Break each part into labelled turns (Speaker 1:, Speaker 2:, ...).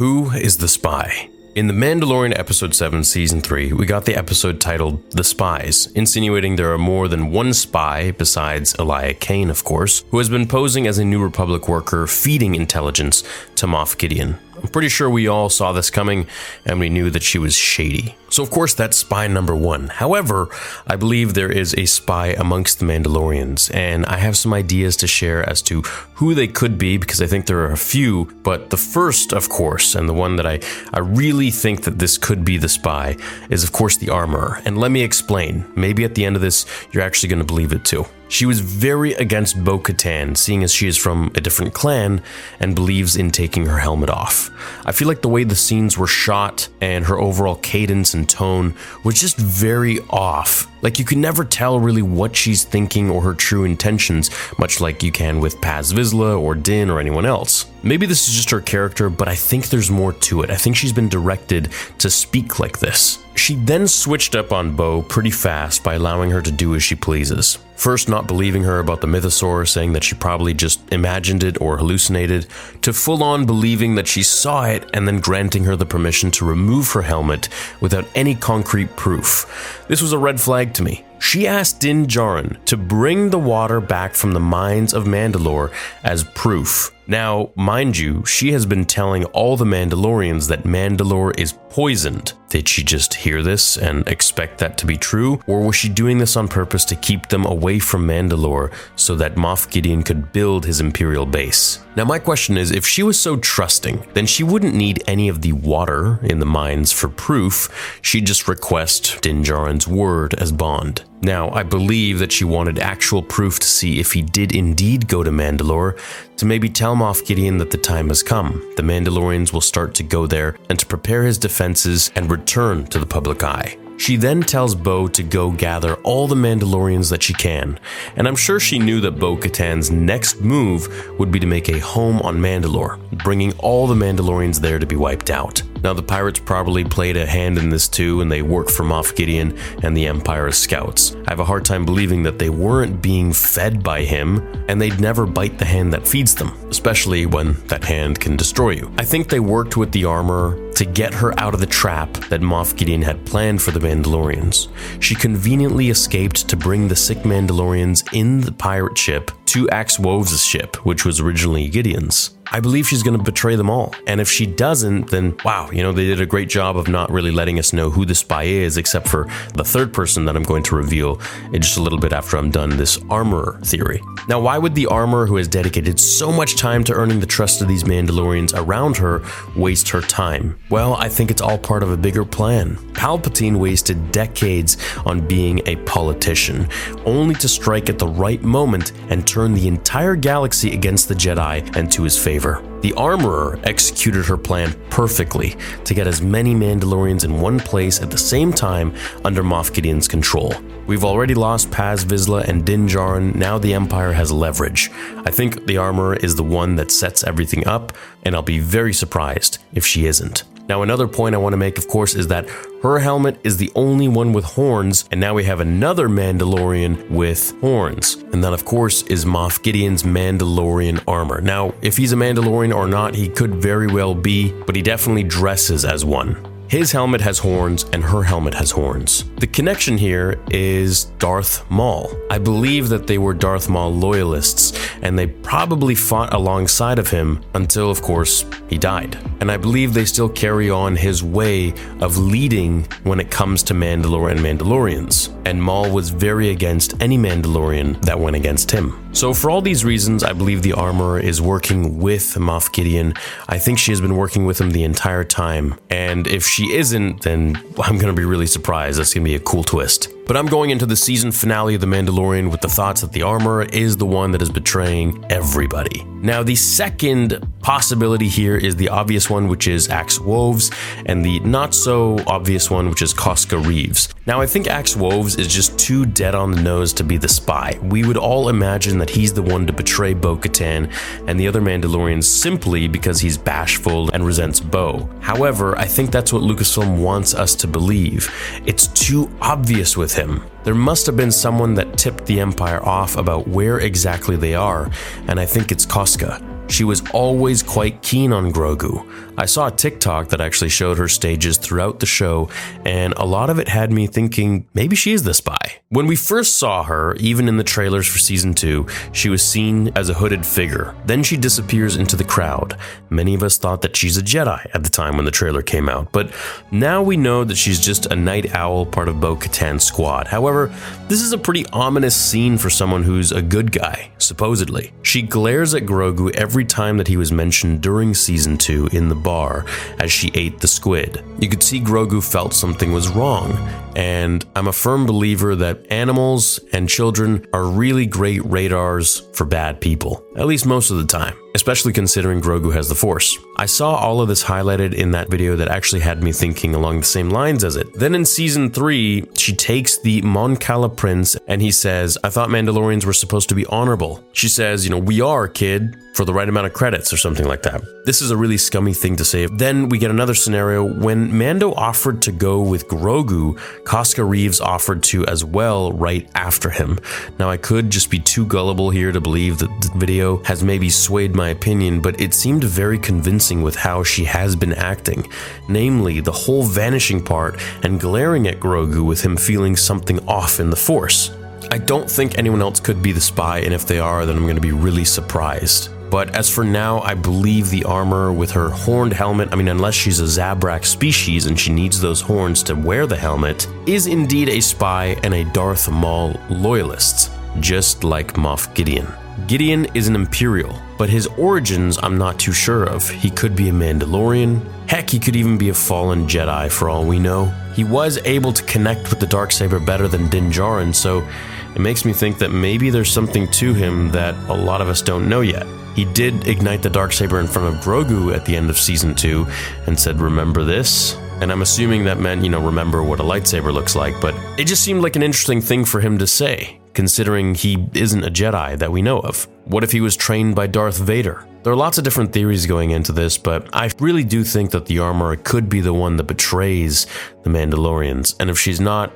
Speaker 1: Who is the spy? In The Mandalorian Episode 7, Season 3, we got the episode titled The Spies, insinuating there are more than one spy, besides Elia Kane, of course, who has been posing as a New Republic worker feeding intelligence to Moff Gideon. I'm pretty sure we all saw this coming and we knew that she was shady. So, of course, that's spy number one. However, I believe there is a spy amongst the Mandalorians, and I have some ideas to share as to who they could be because I think there are a few. But the first, of course, and the one that I, I really think that this could be the spy, is, of course, the armorer. And let me explain. Maybe at the end of this, you're actually going to believe it too. She was very against Bo Katan, seeing as she is from a different clan and believes in taking her helmet off. I feel like the way the scenes were shot and her overall cadence and tone was just very off. Like you can never tell really what she's thinking or her true intentions, much like you can with Paz or Din or anyone else. Maybe this is just her character, but I think there's more to it. I think she's been directed to speak like this. She then switched up on Bo pretty fast by allowing her to do as she pleases. First, not believing her about the mythosaur, saying that she probably just imagined it or hallucinated, to full on believing that she saw it and then granting her the permission to remove her helmet without any concrete proof. This was a red flag to me. She asked Din Djarin to bring the water back from the mines of Mandalore as proof. Now, mind you, she has been telling all the Mandalorians that Mandalore is poisoned. Did she just hear this and expect that to be true? Or was she doing this on purpose to keep them away from Mandalore so that Moff Gideon could build his Imperial base? Now, my question is if she was so trusting, then she wouldn't need any of the water in the mines for proof. She'd just request Din Djarin's word as bond. Now, I believe that she wanted actual proof to see if he did indeed go to Mandalore, to maybe tell Moff Gideon that the time has come. The Mandalorians will start to go there and to prepare his defenses and return to the public eye. She then tells Bo to go gather all the Mandalorians that she can, and I'm sure she knew that Bo Katan's next move would be to make a home on Mandalore, bringing all the Mandalorians there to be wiped out. Now, the pirates probably played a hand in this too, and they worked for Moff Gideon and the Empire's scouts. I have a hard time believing that they weren't being fed by him, and they'd never bite the hand that feeds them, especially when that hand can destroy you. I think they worked with the armorer to get her out of the trap that Moff Gideon had planned for the Mandalorians. She conveniently escaped to bring the sick Mandalorians in the pirate ship to Axe Woves' ship, which was originally Gideon's. I believe she's going to betray them all. And if she doesn't, then wow, you know, they did a great job of not really letting us know who the spy is, except for the third person that I'm going to reveal in just a little bit after I'm done this armorer theory. Now, why would the armorer who has dedicated so much time to earning the trust of these Mandalorians around her waste her time? Well, I think it's all part of a bigger plan. Palpatine wasted decades on being a politician, only to strike at the right moment and turn the entire galaxy against the Jedi and to his favor. The armorer executed her plan perfectly to get as many Mandalorians in one place at the same time under Moff Gideon's control. We've already lost Paz Vizsla and Din Djarin, now the Empire has leverage. I think the armorer is the one that sets everything up, and I'll be very surprised if she isn't. Now, another point I want to make, of course, is that her helmet is the only one with horns, and now we have another Mandalorian with horns. And that, of course, is Moff Gideon's Mandalorian armor. Now, if he's a Mandalorian or not, he could very well be, but he definitely dresses as one. His helmet has horns, and her helmet has horns. The connection here is Darth Maul. I believe that they were Darth Maul loyalists, and they probably fought alongside of him until, of course, he died. And I believe they still carry on his way of leading when it comes to Mandalore and Mandalorians. And Maul was very against any Mandalorian that went against him. So, for all these reasons, I believe the armorer is working with Moff Gideon. I think she has been working with him the entire time. And if she isn't, then I'm going to be really surprised. That's going to be a cool twist. But I'm going into the season finale of The Mandalorian with the thoughts that the armorer is the one that is betraying everybody. Now, the second possibility here is the obvious one, which is Axe Woves, and the not so obvious one, which is Koska Reeves. Now, I think Axe Woves is just too dead on the nose to be the spy. We would all imagine that he's the one to betray Bo Katan and the other Mandalorians simply because he's bashful and resents Bo. However, I think that's what Lucasfilm wants us to believe. It's too obvious with him. There must have been someone that tipped the Empire off about where exactly they are, and I think it's Koska. She was always quite keen on Grogu. I saw a TikTok that actually showed her stages throughout the show, and a lot of it had me thinking maybe she is the spy. When we first saw her, even in the trailers for season 2, she was seen as a hooded figure. Then she disappears into the crowd. Many of us thought that she's a Jedi at the time when the trailer came out, but now we know that she's just a Nite Owl part of Bo Katan's squad. However, this is a pretty ominous scene for someone who's a good guy, supposedly. She glares at Grogu every time that he was mentioned during season 2 in the bar as she ate the squid. You could see Grogu felt something was wrong, and I'm a firm believer that animals and children are really great radars for bad people, at least most of the time especially considering Grogu has the Force. I saw all of this highlighted in that video that actually had me thinking along the same lines as it. Then in season 3, she takes the Mon Cala prince and he says, I thought Mandalorians were supposed to be honorable. She says, you know, we are, kid, for the right amount of credits or something like that. This is a really scummy thing to say. Then we get another scenario when Mando offered to go with Grogu, Koska Reeves offered to as well right after him. Now I could just be too gullible here to believe that the video has maybe swayed my opinion, but it seemed very convincing with how she has been acting. Namely, the whole vanishing part and glaring at Grogu with him feeling something off in the Force. I don't think anyone else could be the spy, and if they are, then I'm going to be really surprised. But as for now, I believe the armorer with her horned helmet, I mean, unless she's a Zabrak species and she needs those horns to wear the helmet, is indeed a spy and a Darth Maul loyalist, just like Moff Gideon. Gideon is an Imperial, but his origins I'm not too sure of. He could be a Mandalorian. Heck, he could even be a fallen Jedi for all we know. He was able to connect with the Darksaber better than Din Djarin, so it makes me think that maybe there's something to him that a lot of us don't know yet. He did ignite the Darksaber in front of Grogu at the end of season 2 and said, Remember this? And I'm assuming that meant, you know, remember what a lightsaber looks like, but it just seemed like an interesting thing for him to say considering he isn't a Jedi that we know of. What if he was trained by Darth Vader? There are lots of different theories going into this, but I really do think that the armorer could be the one that betrays the Mandalorians. And if she's not,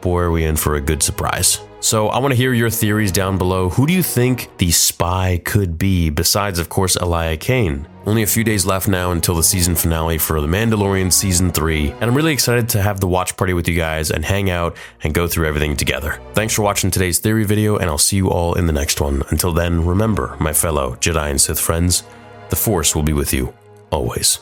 Speaker 1: boy, are we in for a good surprise. So I want to hear your theories down below. Who do you think the spy could be, besides, of course, Elia Kane? Only a few days left now until the season finale for The Mandalorian Season 3, and I'm really excited to have the watch party with you guys and hang out and go through everything together. Thanks for watching today's theory video, and I'll see you all in the next one. Until then, remember, my fellow Jedi and Sith friends, the Force will be with you always.